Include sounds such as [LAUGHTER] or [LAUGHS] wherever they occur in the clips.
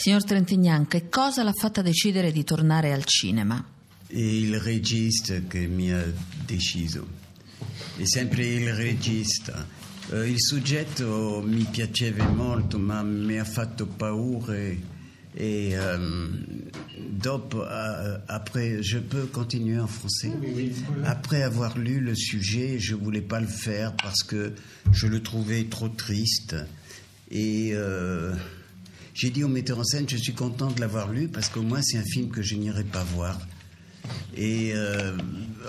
Signor Trentignan, che cosa l'ha fatta decidere di tornare al cinema? il regista che mi ha deciso. È sempre il regista. Uh, il soggetto mi piaceva molto, ma mi ha fatto paura. Et euh, dopo, euh, après, je peux continuer en français. Après avoir lu le sujet, je voulais pas le faire parce que je le trouvais trop triste. Et euh, j'ai dit au metteur en scène, je suis content de l'avoir lu parce qu'au moins c'est un film que je n'irai pas voir. Et euh,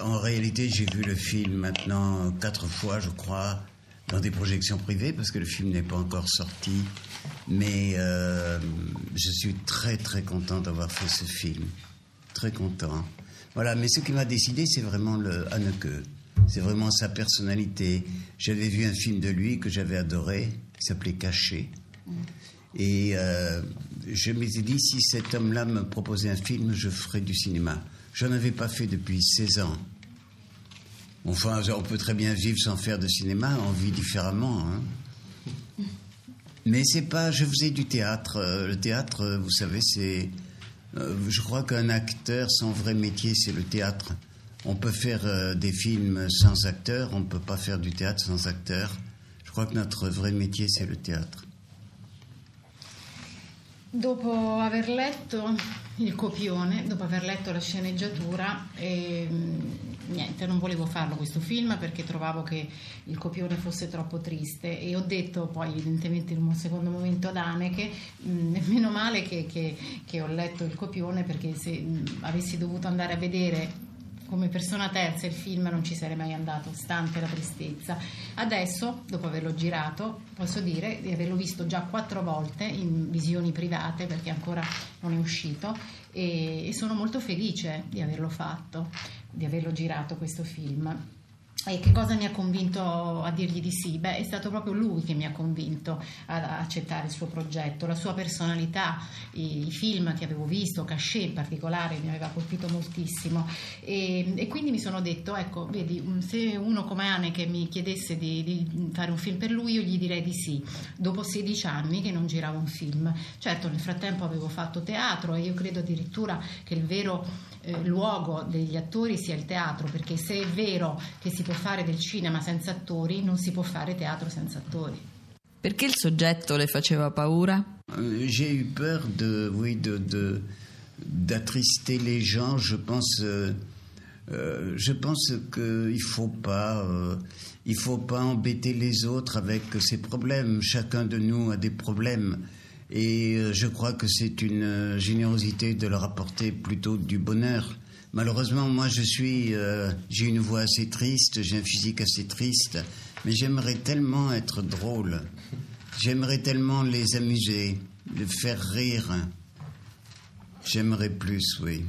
en réalité, j'ai vu le film maintenant quatre fois, je crois, dans des projections privées parce que le film n'est pas encore sorti. Mais euh, je suis très très content d'avoir fait ce film. Très content. Voilà, mais ce qui m'a décidé, c'est vraiment le Anneke. C'est vraiment sa personnalité. J'avais vu un film de lui que j'avais adoré, qui s'appelait Caché. Et euh, je me suis dit, si cet homme-là me proposait un film, je ferais du cinéma. Je n'en avais pas fait depuis 16 ans. Enfin, on peut très bien vivre sans faire de cinéma, on vit différemment. Hein. Mais c'est pas. Je faisais du théâtre. Euh, Le théâtre, euh, vous savez, c'est. euh, Je crois qu'un acteur, son vrai métier, c'est le théâtre. On peut faire des films sans acteurs, on ne peut pas faire du théâtre sans acteurs. Je crois que notre vrai métier, c'est le théâtre. Dopo aver letto il copione, dopo aver letto la sceneggiatura, ehm, niente, non volevo farlo questo film perché trovavo che il copione fosse troppo triste e ho detto poi evidentemente in un secondo momento ad Ane che mh, meno male che, che- che ho letto il copione perché se mh, avessi dovuto andare a vedere come persona terza il film non ci sarei mai andato, stante la tristezza. Adesso, dopo averlo girato, posso dire di averlo visto già quattro volte in visioni private perché ancora non è uscito e, e sono molto felice di averlo fatto, di averlo girato questo film. E che cosa mi ha convinto a dirgli di sì? Beh, è stato proprio lui che mi ha convinto ad accettare il suo progetto, la sua personalità, i, i film che avevo visto, Cachet in particolare mi aveva colpito moltissimo e, e quindi mi sono detto, ecco, vedi, un- se uno come Anne che mi chiedesse di, di fare un film per lui, io gli direi di sì, dopo 16 anni che non giravo un film. Certo, nel frattempo avevo fatto teatro e io credo addirittura che il vero eh, luogo degli attori sia il teatro, perché se è vero che si può fare del cinema senza attori, non si può fare teatro senza attori. Perché il soggetto le faceva paura? Euh, J'ai eu peur de, oui, de, de- d'attrister les gens. Je pense, euh, euh, je pense qu'il faut pas, euh, il faut pas embêter les autres avec ses problèmes. Chacun de nous a des problèmes. Et euh, je crois que c'est une euh, générosité de leur apporter plutôt du bonheur. Malheureusement, moi, je suis, euh, j'ai une voix assez triste, j'ai un physique assez triste, mais j'aimerais tellement être drôle. J'aimerais tellement les amuser, les faire rire. J'aimerais plus, oui.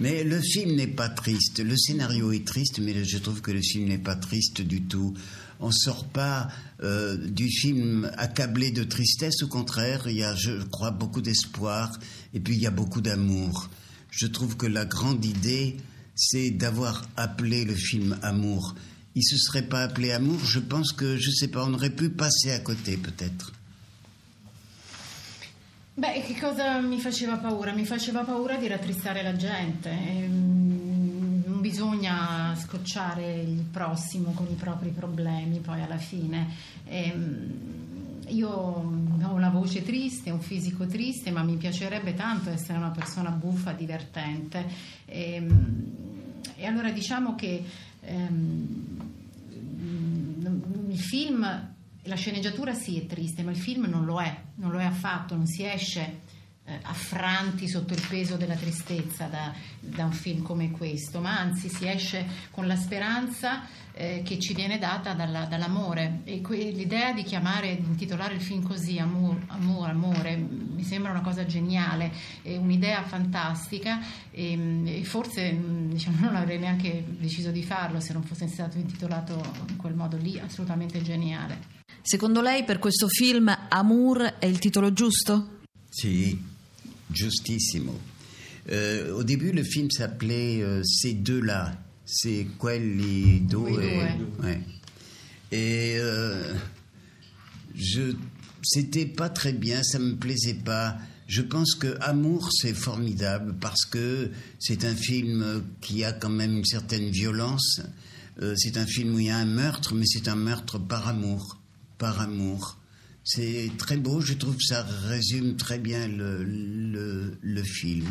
Mais le film n'est pas triste. Le scénario est triste, mais je trouve que le film n'est pas triste du tout. On sort pas euh, du film accablé de tristesse. Au contraire, il y a, je crois, beaucoup d'espoir et puis il y a beaucoup d'amour. Je trouve que la grande idée, c'est d'avoir appelé le film Amour. Il se serait pas appelé Amour, je pense que, je sais pas, on aurait pu passer à côté peut-être. Beh, che cosa mi faceva paura? Mi faceva paura di rattristare la gente. Ehm, Non bisogna scocciare il prossimo con i propri problemi, poi alla fine. Ehm, Io ho una voce triste, un fisico triste, ma mi piacerebbe tanto essere una persona buffa, divertente. Ehm, E allora diciamo che ehm, il film, la sceneggiatura sì è triste, ma il film non lo è, non lo è affatto, non si esce eh, affranti sotto il peso della tristezza da, da un film come questo, ma anzi si esce con la speranza eh, che ci viene data dalla- dall'amore e que- l'idea di chiamare, di intitolare il film così, Amor, Amor, Amore, mi sembra una cosa geniale, è un'idea fantastica e, e forse mh, diciamo, non avrei neanche deciso di farlo se non fosse stato intitolato in quel modo lì, assolutamente geniale. Secondo lei per questo film Amour è il titolo giusto? Si, giustissimo. Euh, au début, le film s'appelait euh, Ces deux-là. C'est quelli due. Quei due. Ouais. Et euh, je, c'était pas très bien, ça me plaisait pas. Je pense que Amour, c'est formidable parce que c'est un film qui a quand même une certaine violence. C'est un film où il y a un meurtre, mais c'est un meurtre par amour. Par amour. C'est très beau, je trouve que ça résume très bien le, le, le film.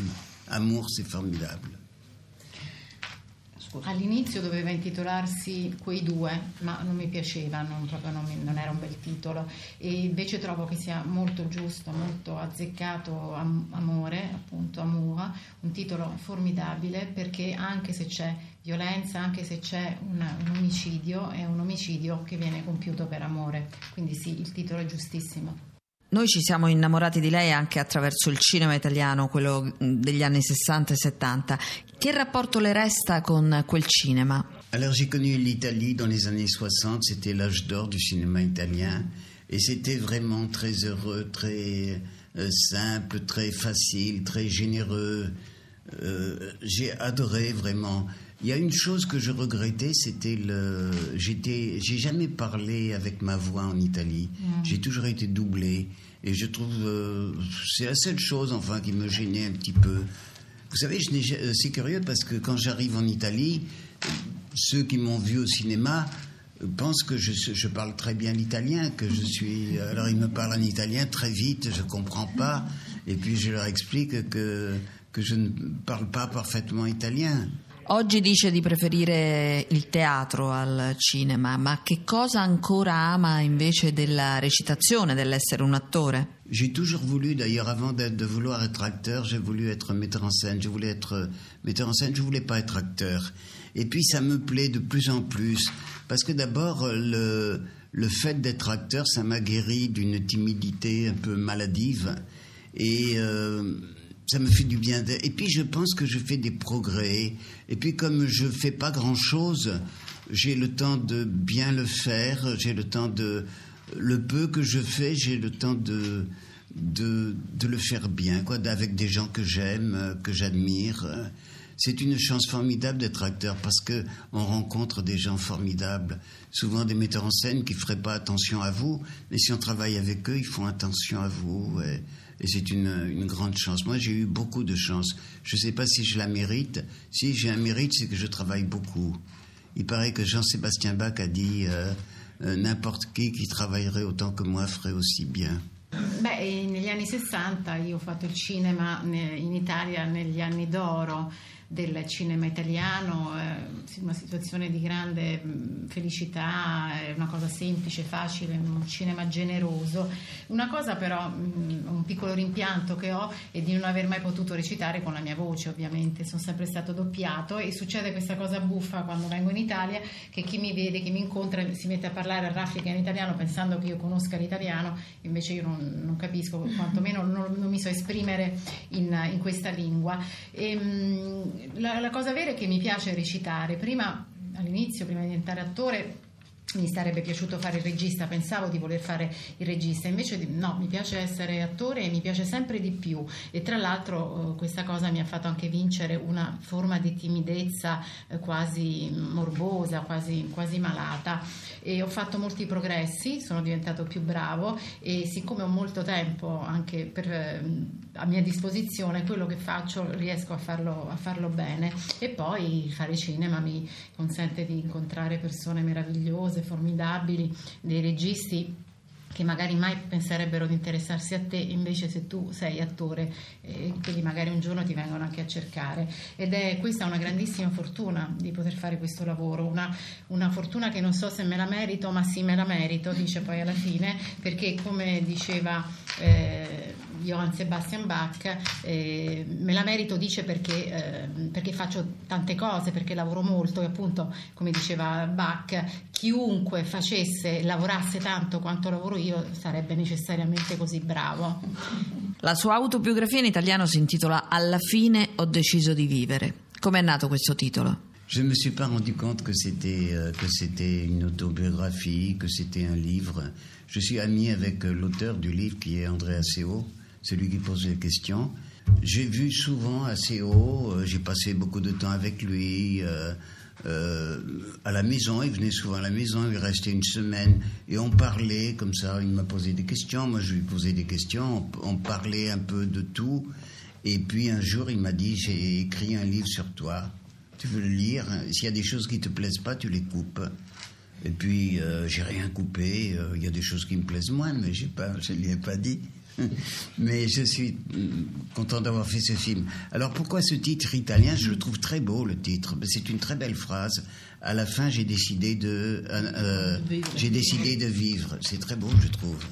Amour, c'est formidable. All'inizio doveva intitolarsi Quei due, ma non mi piaceva, non, non, mi, non, era un bel titolo. E invece trovo che sia molto giusto, molto azzeccato am, Amore, appunto Amour, un titolo formidabile perché anche se c'è violenza, anche se c'è una, un omicidio, è un omicidio che viene compiuto per amore. Quindi sì, il titolo è giustissimo. Noi ci siamo innamorati di lei anche attraverso il cinema italiano, quello degli anni 60 e 70. Che rapporto le resta con quel cinema? Alors j'ai connu l'Italie dans les années 60, c'était l'âge d'or du cinéma italien et c'était vraiment très heureux, très euh, simple, très facile, très généreux. Euh, j'ai adoré vraiment. Il y a une chose que je regrettais, c'était le. J'étais, j'ai jamais parlé avec ma voix en Italie. Mm. J'ai toujours été doublé, et je trouve euh, c'est la seule chose, enfin, qui me gênait un petit peu. Vous savez, euh, c'est curieux parce que quand j'arrive en Italie, ceux qui m'ont vu au cinéma euh, pensent que je, je parle très bien l'italien, que je suis. Alors ils me parlent en italien très vite, je comprends pas, et puis je leur explique que que je ne parle pas parfaitement italien. Oggi dice di preferire il teatro al cinema, ma che cosa ancora ama invece della recitazione, dell'essere un attore? J'ai toujours voulu, d'ailleurs, avant de, vouloir être acteur, j'ai voulu être metteur en scène. Je voulais être metteur en scène, je voulais pas être acteur. Et puis ça me plaît de plus en plus, parce que d'abord le, le fait d'être acteur, ça m'a guéri d'une timidité un peu maladive. Et euh, ça me fait du bien. Et puis je pense que je fais des progrès. Et puis comme je fais pas grand-chose, j'ai le temps de bien le faire. J'ai le temps de le peu que je fais, j'ai le temps de de, le faire bien, quoi, avec des gens que j'aime, que j'admire. C'est une chance formidable d'être acteur parce que on rencontre des gens formidables, souvent des metteurs en scène qui feraient pas attention à vous, mais si on travaille avec eux, ils font attention à vous. Et c'est une, une, grande chance. Moi, j'ai eu beaucoup de chance. Je ne sais pas si je la mérite. Si j'ai un mérite, c'est que je travaille beaucoup. Il paraît que Jean-Sébastien Bach a dit euh, euh, n'importe qui qui travaillerait autant que moi ferait aussi bien. Beh, negli anni 60 io ho fatto il cinema in Italia negli anni d'oro del cinema italiano, eh, una situazione di grande felicità, è una cosa semplice, facile, un cinema generoso. Una cosa però, un piccolo rimpianto che ho è di non aver mai potuto recitare con la mia voce, ovviamente, sono sempre stato doppiato e succede questa cosa buffa quando vengo in Italia che chi mi vede, chi mi incontra si mette a parlare a raffica in italiano pensando che io conosca l'italiano, invece io non, non capisco, quantomeno non, non, mi so esprimere in, in questa lingua. E, la, la cosa vera è che mi piace recitare. Prima, all'inizio, prima di diventare attore, mi sarebbe piaciuto fare il regista, pensavo di voler fare il regista, invece no, mi piace essere attore e mi piace sempre di più. E tra l'altro eh, questa cosa mi ha fatto anche vincere una forma di timidezza eh, quasi morbosa, quasi, quasi malata. E ho fatto molti progressi, sono diventato più bravo e siccome ho molto tempo anche per, eh, a mia disposizione, quello che faccio riesco a farlo, a farlo bene. E poi fare cinema mi consente di incontrare persone meravigliose cose formidabili, dei registi che magari mai penserebbero di interessarsi a te, invece se tu sei attore, eh, quelli magari un giorno ti vengono anche a cercare. Ed è questa una grandissima fortuna di poter fare questo lavoro, una, una fortuna che non so se me la merito, ma sì me la merito, dice poi alla fine, perché come diceva... Eh, Johann Sebastian Bach, eh, me la merito dice perché, eh, perché, faccio tante cose, perché lavoro molto e appunto come diceva Bach, chiunque facesse, lavorasse tanto quanto lavoro io sarebbe necessariamente così bravo. La sua autobiografia in italiano si intitola Alla fine ho deciso di vivere. Com'è nato questo titolo? Je ne me suis pas rendu compte que c'était euh, que c'était une autobiographie, que c'était un livre. Je suis ami avec euh, l'auteur du livre qui est André Asseo. Celui qui pose les questions. J'ai vu souvent assez haut, euh, j'ai passé beaucoup de temps avec lui, euh, euh, à la maison, il venait souvent à la maison, il restait une semaine et on parlait comme ça, il m'a posé des questions, moi je lui posais des questions, on, parlait un peu de tout et puis un jour il m'a dit j'ai écrit un livre sur toi, tu veux le lire, s'il y a des choses qui te plaisent pas, tu les coupes. Et puis, j'ai rien coupé. Il y a des choses qui me plaisent moins, mais j'ai pas, je ne lui ai pas dit. [LAUGHS] mais je suis mm, content d'avoir fait ce film. Alors, pourquoi ce titre italien? Je le trouve très beau, le titre. C'est une très belle phrase. À la fin, j'ai décidé de, euh, euh, j'ai décidé de vivre. C'est très beau, je trouve.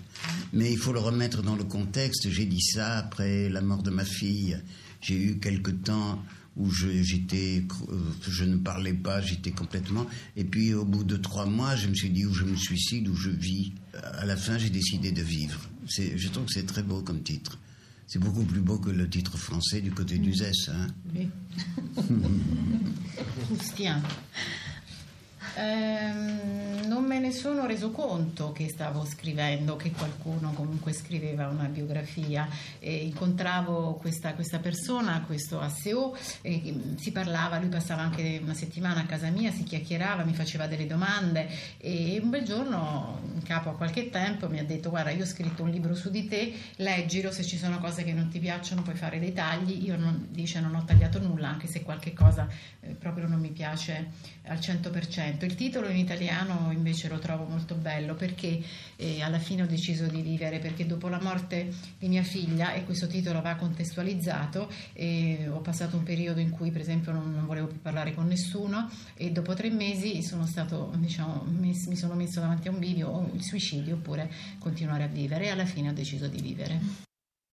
Mais il faut le remettre dans le contexte. J'ai dit ça après la mort de ma fille. J'ai eu quelque temps où je, j'étais, euh, je ne parlais pas, j'étais complètement. Et puis au bout de trois mois, je me suis dit où je me suicide, où je vis. À la fin, j'ai décidé de vivre. Je trouve que c'est très beau comme titre. C'est beaucoup plus beau que le titre français du côté du ZES. Hein. Oui. [LAUGHS] Ehm, non me ne sono reso conto che stavo scrivendo, che qualcuno comunque scriveva una biografia. E incontravo questa, questa persona, questo ASEO, mm, si parlava, lui passava anche una settimana a casa mia, si chiacchierava, mi faceva delle domande e un bel giorno, in capo a qualche tempo, mi ha detto guarda io ho scritto un libro su di te, leggilo, se ci sono cose che non ti piacciono puoi fare dei tagli. Io non, dice non ho tagliato nulla, anche se qualche cosa eh, proprio non mi piace al 100%. Il titolo in italiano invece lo trovo molto bello perché eh, alla fine ho deciso di vivere, perché dopo la morte di mia figlia, e questo titolo va contestualizzato, eh, ho passato un periodo in cui per esempio non, non, volevo più parlare con nessuno e dopo tre mesi sono stato, diciamo, mi, mi sono messo davanti a un video, o il suicidio oppure continuare a vivere e alla fine ho deciso di vivere.